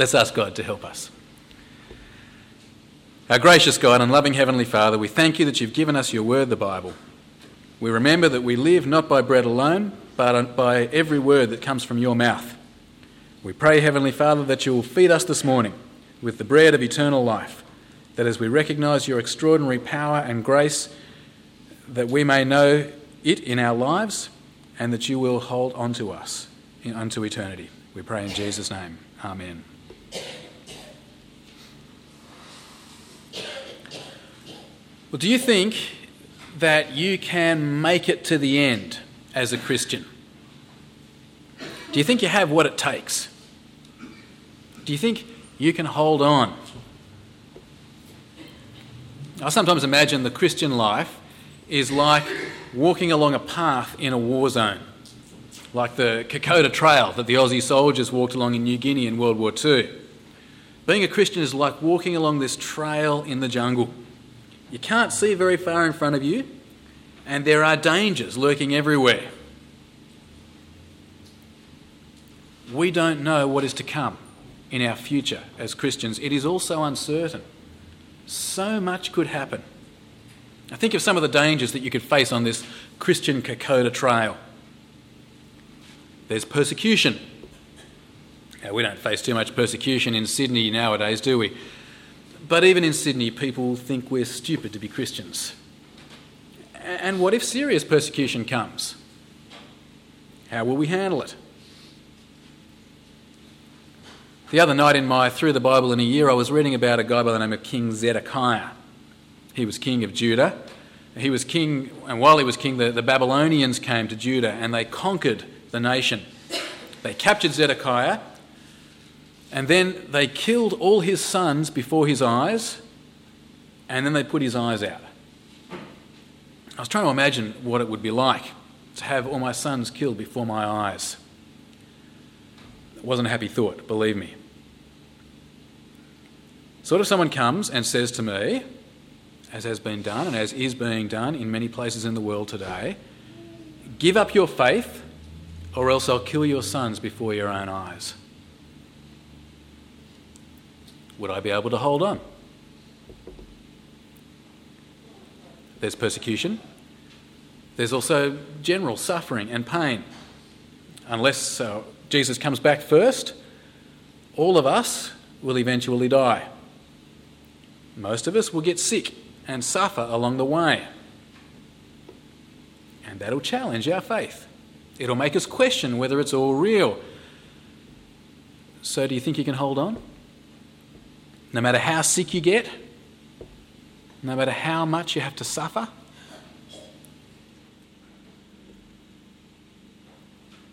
Let's ask God to help us. Our gracious God and loving Heavenly Father, we thank you that you've given us your word, the Bible. We remember that we live not by bread alone, but by every word that comes from your mouth. We pray, Heavenly Father, that you will feed us this morning with the bread of eternal life, that as we recognise your extraordinary power and grace, that we may know it in our lives and that you will hold on to us unto eternity. We pray in Jesus' name. Amen. Well, do you think that you can make it to the end as a Christian? Do you think you have what it takes? Do you think you can hold on? I sometimes imagine the Christian life is like walking along a path in a war zone, like the Kokoda Trail that the Aussie soldiers walked along in New Guinea in World War II. Being a Christian is like walking along this trail in the jungle. You can't see very far in front of you, and there are dangers lurking everywhere. We don't know what is to come in our future as Christians. It is also uncertain. So much could happen. Now, think of some of the dangers that you could face on this Christian Kokoda trail. There's persecution. Now, we don't face too much persecution in Sydney nowadays, do we? But even in Sydney, people think we're stupid to be Christians. And what if serious persecution comes? How will we handle it? The other night in my Through the Bible in a Year, I was reading about a guy by the name of King Zedekiah. He was king of Judah. He was king, and while he was king, the, the Babylonians came to Judah and they conquered the nation. They captured Zedekiah and then they killed all his sons before his eyes and then they put his eyes out. I was trying to imagine what it would be like to have all my sons killed before my eyes. It wasn't a happy thought, believe me. So, if someone comes and says to me, as has been done and as is being done in many places in the world today, give up your faith or else I'll kill your sons before your own eyes? Would I be able to hold on? There's persecution. There's also general suffering and pain. Unless uh, Jesus comes back first, all of us will eventually die. Most of us will get sick and suffer along the way. And that'll challenge our faith. It'll make us question whether it's all real. So, do you think you can hold on? No matter how sick you get, no matter how much you have to suffer?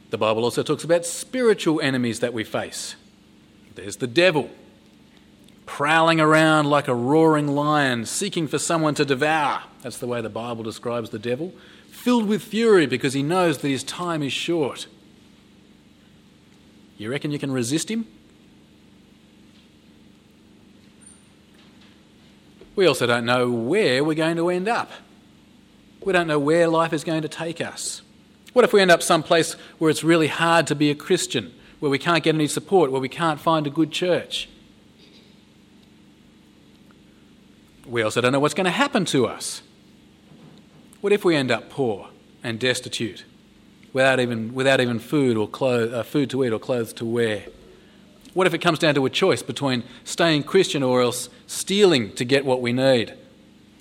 The Bible also talks about spiritual enemies that we face. There's the devil, prowling around like a roaring lion, seeking for someone to devour. That's the way the Bible describes the devil. Filled with fury because he knows that his time is short. You reckon you can resist him? We also don't know where we're going to end up. We don't know where life is going to take us. What if we end up someplace where it's really hard to be a Christian, where we can't get any support, where we can't find a good church? We also don't know what's going to happen to us. What if we end up poor and destitute, without even, without even food, or uh, food to eat or clothes to wear? What if it comes down to a choice between staying Christian or else stealing to get what we need?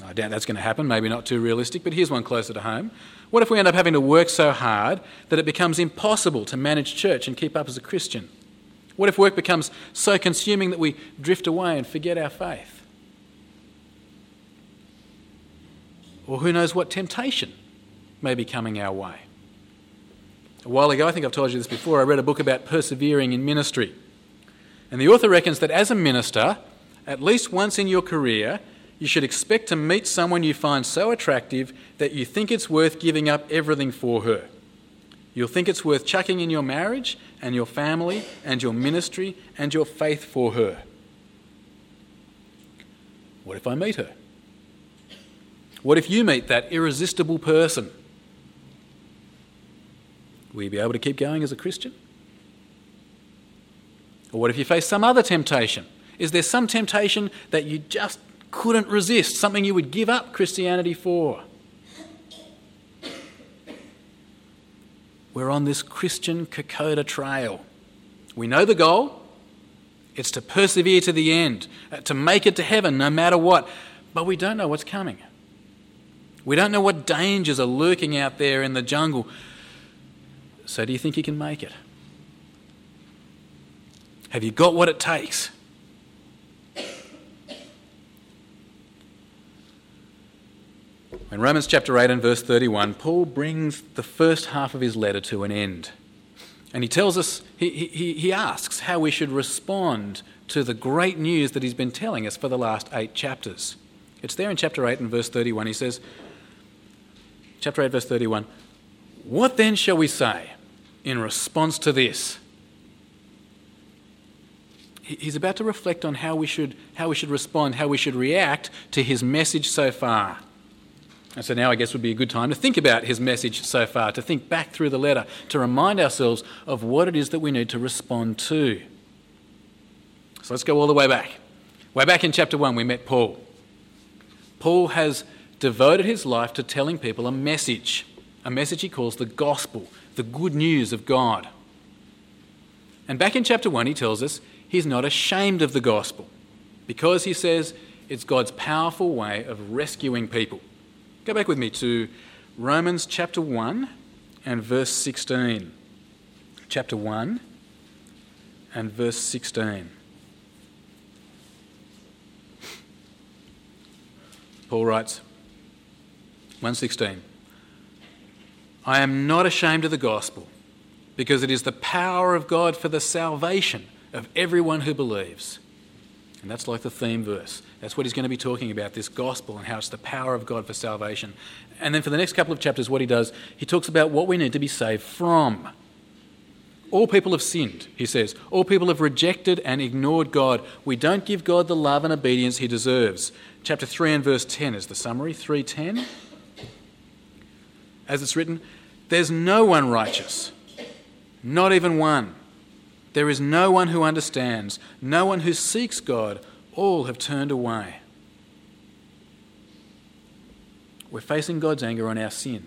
I doubt that's going to happen, maybe not too realistic, but here's one closer to home. What if we end up having to work so hard that it becomes impossible to manage church and keep up as a Christian? What if work becomes so consuming that we drift away and forget our faith? Or who knows what temptation may be coming our way. A while ago, I think I've told you this before, I read a book about persevering in ministry. And the author reckons that as a minister, at least once in your career, you should expect to meet someone you find so attractive that you think it's worth giving up everything for her. You'll think it's worth chucking in your marriage and your family and your ministry and your faith for her. What if I meet her? What if you meet that irresistible person? Will you be able to keep going as a Christian? Or what if you face some other temptation? Is there some temptation that you just couldn't resist, something you would give up Christianity for? We're on this Christian Kokoda trail. We know the goal. It's to persevere to the end, uh, to make it to heaven no matter what. But we don't know what's coming. We don't know what dangers are lurking out there in the jungle. So, do you think you can make it? Have you got what it takes? In Romans chapter 8 and verse 31, Paul brings the first half of his letter to an end. And he tells us, he, he, he asks how we should respond to the great news that he's been telling us for the last eight chapters. It's there in chapter 8 and verse 31. He says, chapter 8, verse 31, What then shall we say in response to this? He's about to reflect on how we should, how we should respond, how we should react to his message so far. And so now I guess would be a good time to think about his message so far, to think back through the letter, to remind ourselves of what it is that we need to respond to. So let's go all the way back. Way back in chapter 1, we met Paul. Paul has devoted his life to telling people a message, a message he calls the gospel, the good news of God. And back in chapter 1, he tells us he's not ashamed of the gospel because he says it's God's powerful way of rescuing people. Go back with me to Romans chapter 1 and verse 16. Chapter 1 and verse 16. Paul writes, 116. I am not ashamed of the gospel, because it is the power of God for the salvation of everyone who believes. And that's like the theme verse. That's what he's going to be talking about this gospel and how it's the power of God for salvation. And then for the next couple of chapters, what he does, he talks about what we need to be saved from. All people have sinned, he says. All people have rejected and ignored God. We don't give God the love and obedience he deserves. Chapter 3 and verse 10 is the summary. 310. As it's written, there's no one righteous, not even one. There is no one who understands, no one who seeks God. All have turned away. We're facing God's anger on our sin.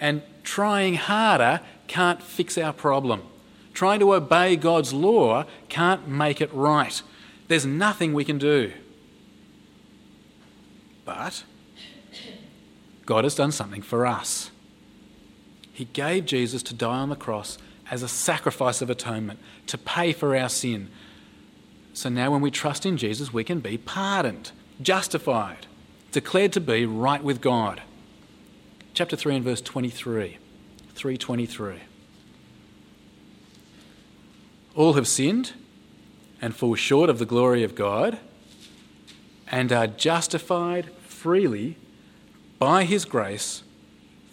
And trying harder can't fix our problem. Trying to obey God's law can't make it right. There's nothing we can do. But God has done something for us. He gave Jesus to die on the cross as a sacrifice of atonement to pay for our sin. So now, when we trust in Jesus, we can be pardoned, justified, declared to be right with God. Chapter 3 and verse 23. 323. All have sinned and fall short of the glory of God and are justified freely by his grace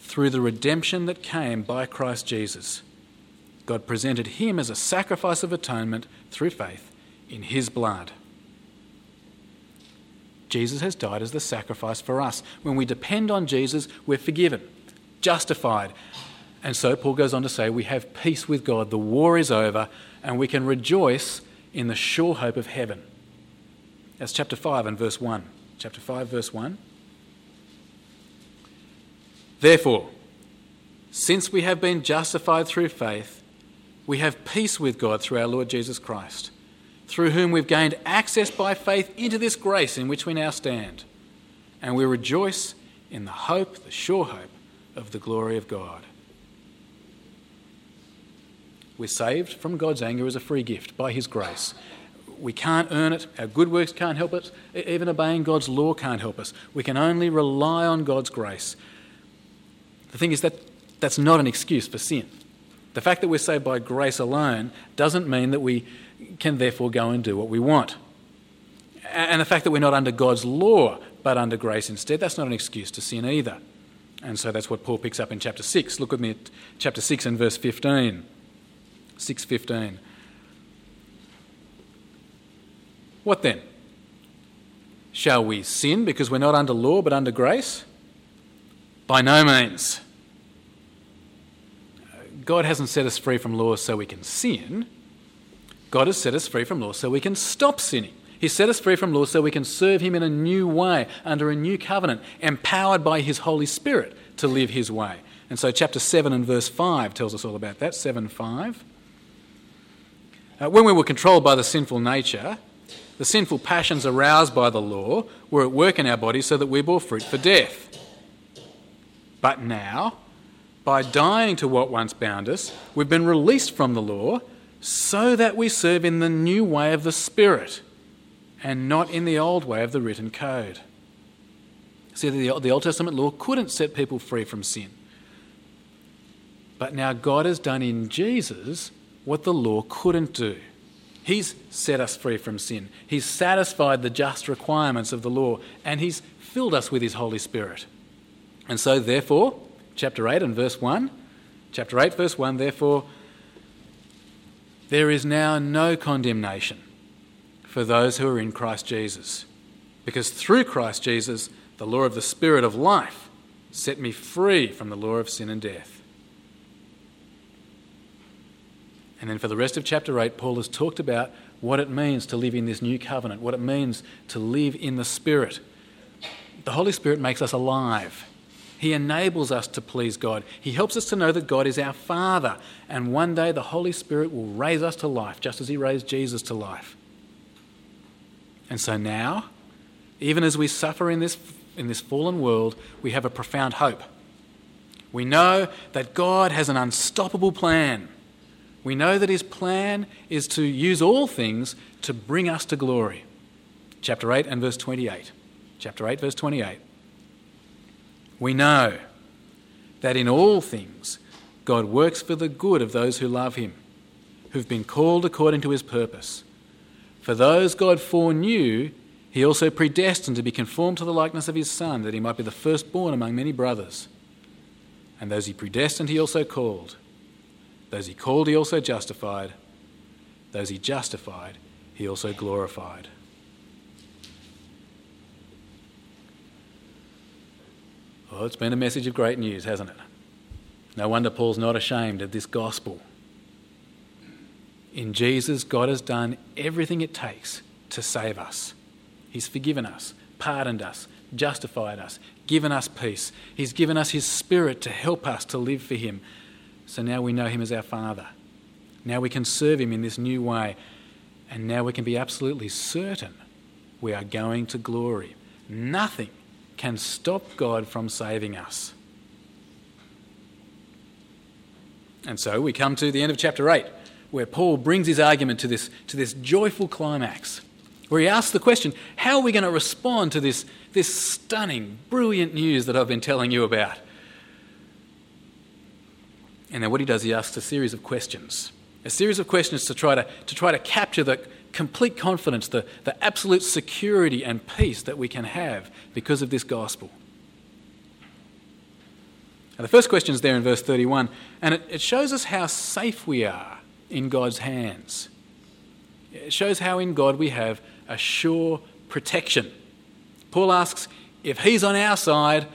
through the redemption that came by Christ Jesus. God presented him as a sacrifice of atonement through faith in his blood. Jesus has died as the sacrifice for us. When we depend on Jesus, we're forgiven, justified. And so Paul goes on to say, we have peace with God. The war is over, and we can rejoice in the sure hope of heaven. That's chapter 5 and verse 1. Chapter 5, verse 1. Therefore, since we have been justified through faith, we have peace with God through our Lord Jesus Christ, through whom we've gained access by faith into this grace in which we now stand. And we rejoice in the hope, the sure hope, of the glory of God. We're saved from God's anger as a free gift by His grace. We can't earn it, our good works can't help it, even obeying God's law can't help us. We can only rely on God's grace. The thing is that that's not an excuse for sin. The fact that we're saved by grace alone doesn't mean that we can therefore go and do what we want. And the fact that we're not under God's law but under grace instead, that's not an excuse to sin either. And so that's what Paul picks up in chapter 6. Look with me at chapter 6 and verse 15. 6:15. What then? Shall we sin because we're not under law but under grace? By no means. God hasn't set us free from law so we can sin. God has set us free from law so we can stop sinning. He set us free from law so we can serve Him in a new way, under a new covenant, empowered by His Holy Spirit to live His way. And so, chapter 7 and verse 5 tells us all about that. 7 5. Uh, when we were controlled by the sinful nature, the sinful passions aroused by the law were at work in our bodies so that we bore fruit for death. But now, by dying to what once bound us, we've been released from the law so that we serve in the new way of the Spirit and not in the old way of the written code. See, the, the Old Testament law couldn't set people free from sin. But now God has done in Jesus what the law couldn't do. He's set us free from sin. He's satisfied the just requirements of the law, and He's filled us with His Holy Spirit. And so, therefore, chapter 8 and verse 1, chapter 8, verse 1, therefore, there is now no condemnation for those who are in Christ Jesus. Because through Christ Jesus, the law of the Spirit of life set me free from the law of sin and death. And then for the rest of chapter 8, Paul has talked about what it means to live in this new covenant, what it means to live in the Spirit. The Holy Spirit makes us alive. He enables us to please God. He helps us to know that God is our Father. And one day the Holy Spirit will raise us to life, just as He raised Jesus to life. And so now, even as we suffer in this, in this fallen world, we have a profound hope. We know that God has an unstoppable plan. We know that His plan is to use all things to bring us to glory. Chapter 8 and verse 28. Chapter 8, verse 28. We know that in all things God works for the good of those who love Him, who've been called according to His purpose. For those God foreknew, he also predestined to be conformed to the likeness of his Son, that he might be the firstborn among many brothers. And those he predestined, he also called. Those he called, he also justified. Those he justified, he also glorified. Well, it's been a message of great news, hasn't it? No wonder Paul's not ashamed of this gospel. In Jesus, God has done everything it takes to save us. He's forgiven us, pardoned us, justified us, given us peace. He's given us His Spirit to help us to live for Him. So now we know Him as our Father. Now we can serve Him in this new way. And now we can be absolutely certain we are going to glory. Nothing can stop God from saving us. And so we come to the end of chapter 8 where Paul brings his argument to this, to this joyful climax, where he asks the question how are we going to respond to this, this stunning, brilliant news that I've been telling you about? And then what he does, he asks a series of questions. A series of questions to try to, to, try to capture the complete confidence, the, the absolute security and peace that we can have because of this gospel. Now, the first question is there in verse 31, and it, it shows us how safe we are in God's hands. It shows how in God we have a sure protection. Paul asks, if he's on our side,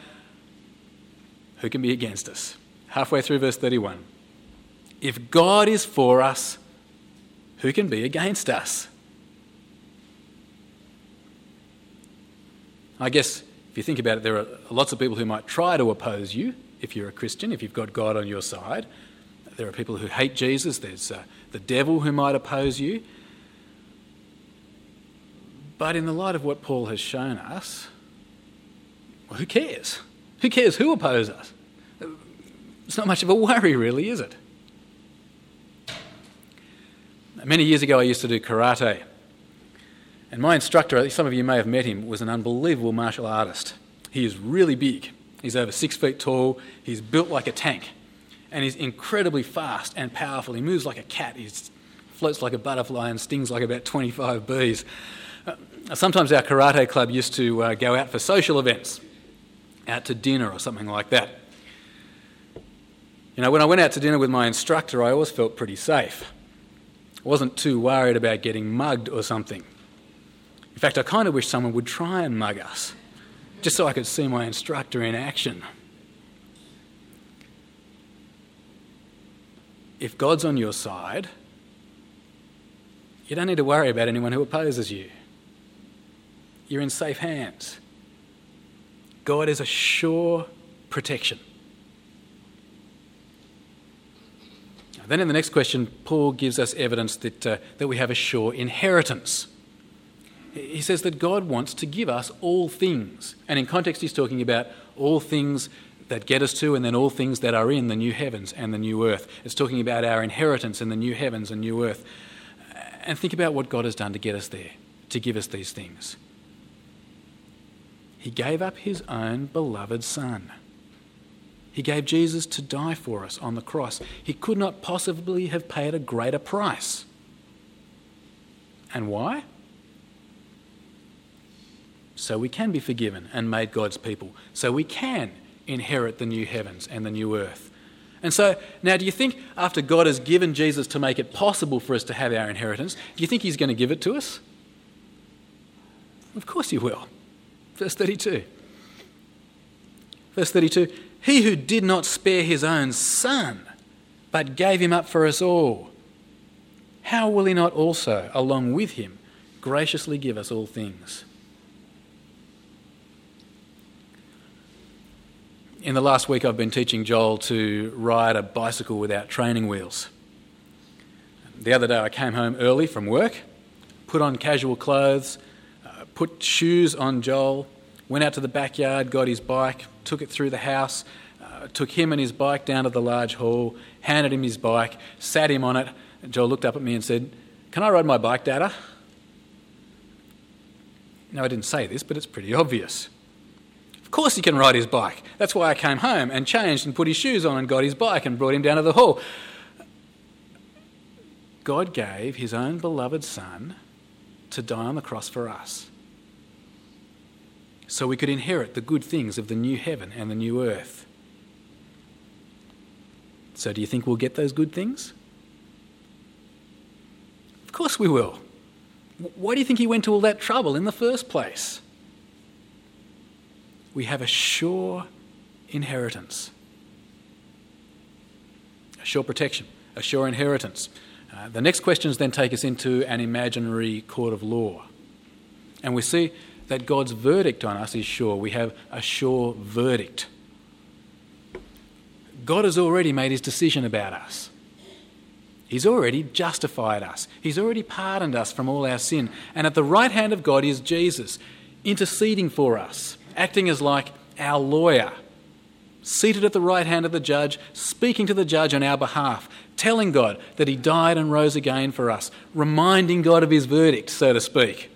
who can be against us? Halfway through verse 31. If God is for us, who can be against us? I guess if you think about it, there are lots of people who might try to oppose you if you're a Christian, if you've got God on your side. There are people who hate Jesus. There's uh, the devil who might oppose you. But in the light of what Paul has shown us, well, who cares? Who cares who opposes us? It's not much of a worry, really, is it? Many years ago, I used to do karate. And my instructor, some of you may have met him, was an unbelievable martial artist. He is really big. He's over six feet tall. He's built like a tank and he's incredibly fast and powerful. He moves like a cat, he floats like a butterfly, and stings like about 25 bees. Uh, sometimes our karate club used to uh, go out for social events, out to dinner or something like that. You know, when I went out to dinner with my instructor, I always felt pretty safe. I wasn't too worried about getting mugged or something. Fact, I kind of wish someone would try and mug us, just so I could see my instructor in action. if God's on your side, You don't need to worry about anyone who opposes you. You're in safe hands. God is a sure protection. Then in the next question, Paul gives us evidence that, uh, that we have a sure inheritance. He says that God wants to give us all things. And in context, he's talking about all things that get us to and then all things that are in the new heavens and the new earth. It's talking about our inheritance in the new heavens and new earth. And think about what God has done to get us there, to give us these things. He gave up his own beloved Son. He gave Jesus to die for us on the cross. He could not possibly have paid a greater price. And why? So we can be forgiven and made God's people. So we can inherit the new heavens and the new earth. And so, now do you think after God has given Jesus to make it possible for us to have our inheritance, do you think He's going to give it to us? Of course He will. Verse 32. Verse 32 he who did not spare his own son, but gave him up for us all, how will he not also, along with him, graciously give us all things? In the last week, I've been teaching Joel to ride a bicycle without training wheels. The other day, I came home early from work, put on casual clothes, uh, put shoes on Joel, went out to the backyard, got his bike, took it through the house, uh, took him and his bike down to the large hall, handed him his bike, sat him on it. And Joel looked up at me and said, Can I ride my bike, Dada? No, I didn't say this, but it's pretty obvious. Course he can ride his bike. That's why I came home and changed and put his shoes on and got his bike and brought him down to the hall. God gave his own beloved Son to die on the cross for us so we could inherit the good things of the new heaven and the new earth. So, do you think we'll get those good things? Of course we will. Why do you think he went to all that trouble in the first place? We have a sure inheritance, a sure protection, a sure inheritance. Uh, the next questions then take us into an imaginary court of law. And we see that God's verdict on us is sure. We have a sure verdict. God has already made his decision about us. He's already justified us. He's already pardoned us from all our sin. And at the right hand of God is Jesus, interceding for us, acting as like our lawyer, seated at the right hand of the judge, speaking to the judge on our behalf, telling God that he died and rose again for us, reminding God of his verdict, so to speak.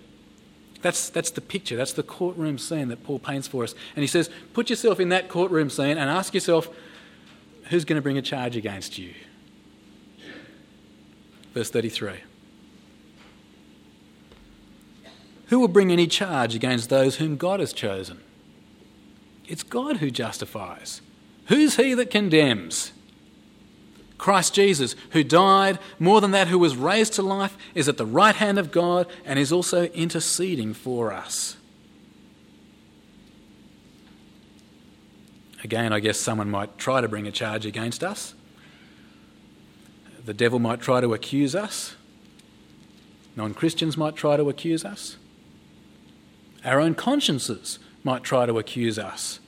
That's, that's the picture, that's the courtroom scene that Paul paints for us. And he says, put yourself in that courtroom scene and ask yourself, who's going to bring a charge against you? Verse 33. Who will bring any charge against those whom God has chosen? It's God who justifies. Who's he that condemns? Christ Jesus, who died, more than that, who was raised to life, is at the right hand of God and is also interceding for us. Again, I guess someone might try to bring a charge against us. The devil might try to accuse us. Non Christians might try to accuse us. Our own consciences might try to accuse us.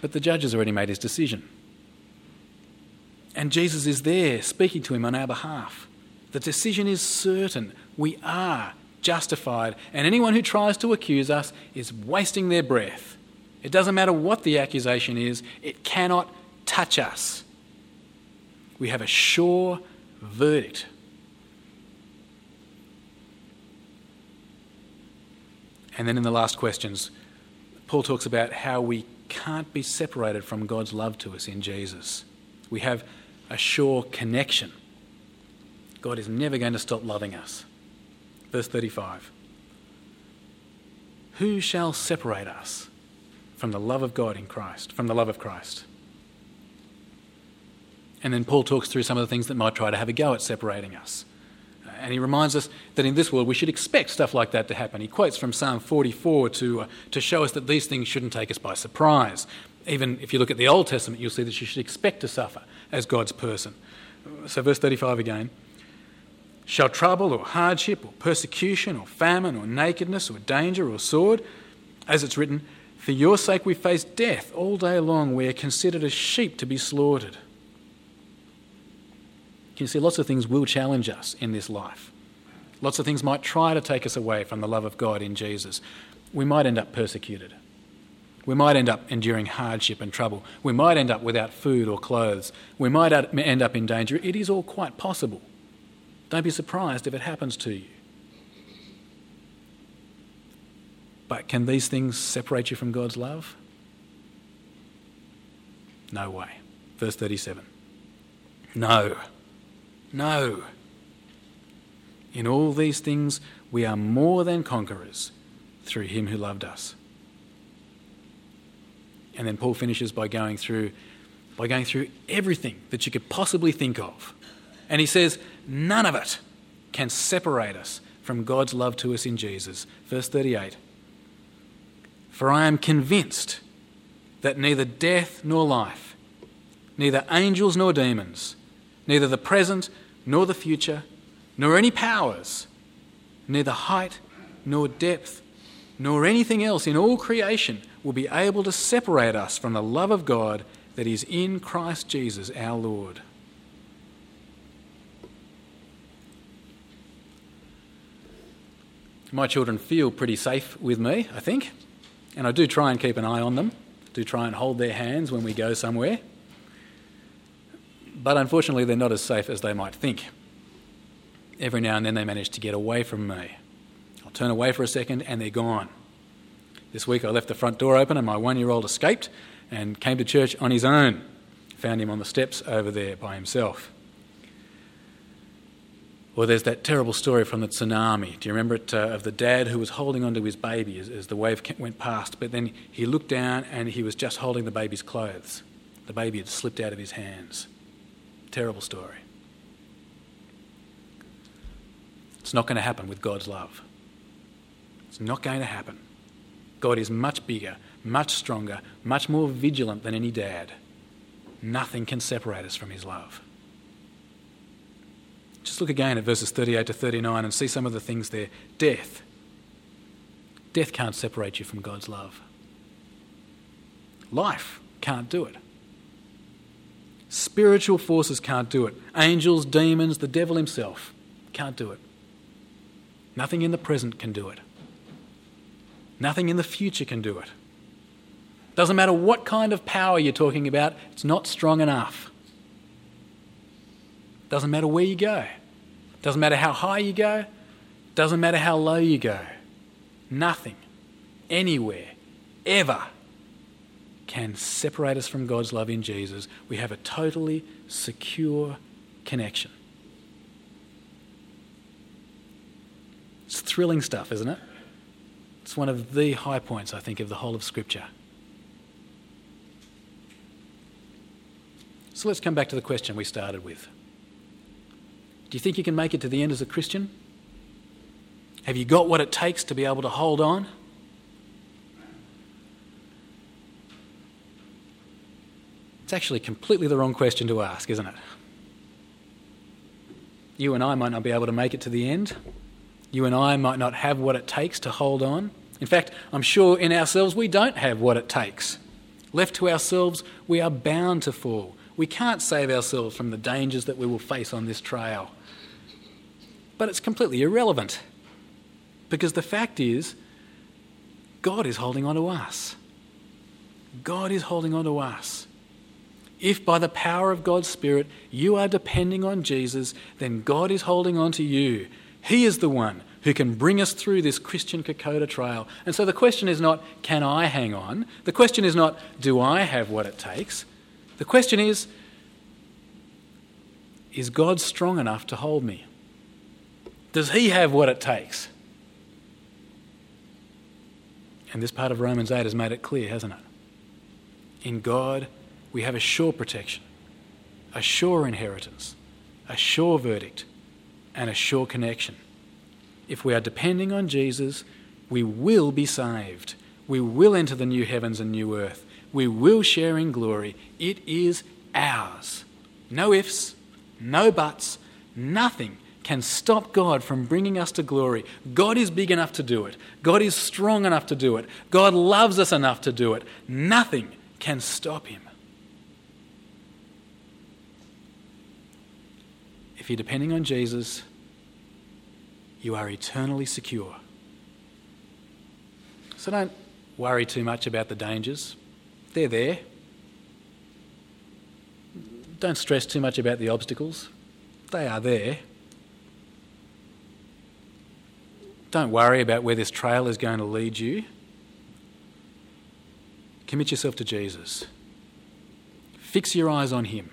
But the judge has already made his decision. And Jesus is there speaking to him on our behalf. The decision is certain. We are justified. And anyone who tries to accuse us is wasting their breath. It doesn't matter what the accusation is, it cannot touch us. We have a sure verdict. And then in the last questions, Paul talks about how we can't be separated from God's love to us in Jesus. We have a sure connection. God is never going to stop loving us. Verse 35 Who shall separate us from the love of God in Christ, from the love of Christ? And then Paul talks through some of the things that might try to have a go at separating us. And he reminds us that in this world we should expect stuff like that to happen. He quotes from Psalm 44 to, uh, to show us that these things shouldn't take us by surprise. Even if you look at the Old Testament, you'll see that you should expect to suffer as God's person. So, verse 35 again. Shall trouble or hardship or persecution or famine or nakedness or danger or sword, as it's written, for your sake we face death all day long. We are considered as sheep to be slaughtered. You see, lots of things will challenge us in this life. Lots of things might try to take us away from the love of God in Jesus. We might end up persecuted. We might end up enduring hardship and trouble. We might end up without food or clothes. We might end up in danger. It is all quite possible. Don't be surprised if it happens to you. But can these things separate you from God's love? No way. Verse 37. No. No. In all these things, we are more than conquerors through him who loved us. And then Paul finishes by going through by going through everything that you could possibly think of. And he says, none of it can separate us from God's love to us in Jesus. Verse 38. For I am convinced that neither death nor life, neither angels nor demons, neither the present nor the future, nor any powers, neither height nor depth, nor anything else in all creation will be able to separate us from the love of God that is in Christ Jesus our Lord. My children feel pretty safe with me, I think, and I do try and keep an eye on them, do try and hold their hands when we go somewhere. But unfortunately, they're not as safe as they might think. Every now and then they manage to get away from me. I'll turn away for a second and they're gone. This week I left the front door open and my one year old escaped and came to church on his own. Found him on the steps over there by himself. Or there's that terrible story from the tsunami. Do you remember it? Uh, of the dad who was holding onto his baby as, as the wave went past, but then he looked down and he was just holding the baby's clothes. The baby had slipped out of his hands. Terrible story. It's not going to happen with God's love. It's not going to happen. God is much bigger, much stronger, much more vigilant than any dad. Nothing can separate us from his love. Just look again at verses 38 to 39 and see some of the things there. Death. Death can't separate you from God's love. Life can't do it. Spiritual forces can't do it. Angels, demons, the devil himself can't do it. Nothing in the present can do it. Nothing in the future can do it. Doesn't matter what kind of power you're talking about, it's not strong enough. Doesn't matter where you go. Doesn't matter how high you go. Doesn't matter how low you go. Nothing, anywhere, ever can separate us from God's love in Jesus. We have a totally secure connection. It's thrilling stuff, isn't it? It's one of the high points, I think, of the whole of Scripture. So let's come back to the question we started with. Do you think you can make it to the end as a Christian? Have you got what it takes to be able to hold on? It's actually completely the wrong question to ask, isn't it? You and I might not be able to make it to the end. You and I might not have what it takes to hold on. In fact, I'm sure in ourselves we don't have what it takes. Left to ourselves, we are bound to fall. We can't save ourselves from the dangers that we will face on this trail. But it's completely irrelevant because the fact is, God is holding on to us. God is holding on to us. If by the power of God's Spirit you are depending on Jesus, then God is holding on to you. He is the one who can bring us through this Christian Kokoda trail. And so the question is not, can I hang on? The question is not, do I have what it takes? The question is, is God strong enough to hold me? Does He have what it takes? And this part of Romans 8 has made it clear, hasn't it? In God, we have a sure protection, a sure inheritance, a sure verdict, and a sure connection. If we are depending on Jesus, we will be saved. We will enter the new heavens and new earth. We will share in glory. It is ours. No ifs, no buts, nothing can stop God from bringing us to glory. God is big enough to do it. God is strong enough to do it. God loves us enough to do it. Nothing can stop him. You're depending on Jesus, you are eternally secure. So don't worry too much about the dangers. They're there. Don't stress too much about the obstacles. They are there. Don't worry about where this trail is going to lead you. Commit yourself to Jesus. Fix your eyes on Him.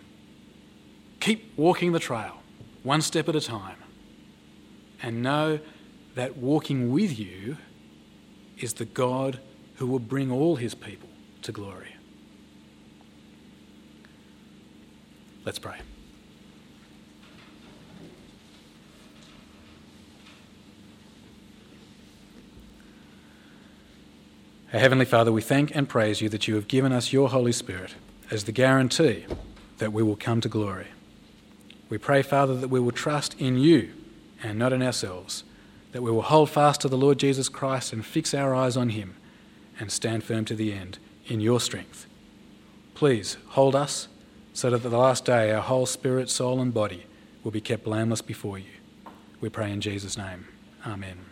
Keep walking the trail, one step at a time. And know that walking with you is the God who will bring all His people to glory. Let's pray. Our Heavenly Father, we thank and praise you that you have given us your Holy Spirit as the guarantee that we will come to glory. We pray, Father, that we will trust in you and not in ourselves, that we will hold fast to the Lord Jesus Christ and fix our eyes on him and stand firm to the end in your strength. Please hold us so that at the last day our whole spirit, soul, and body will be kept blameless before you. We pray in Jesus' name. Amen.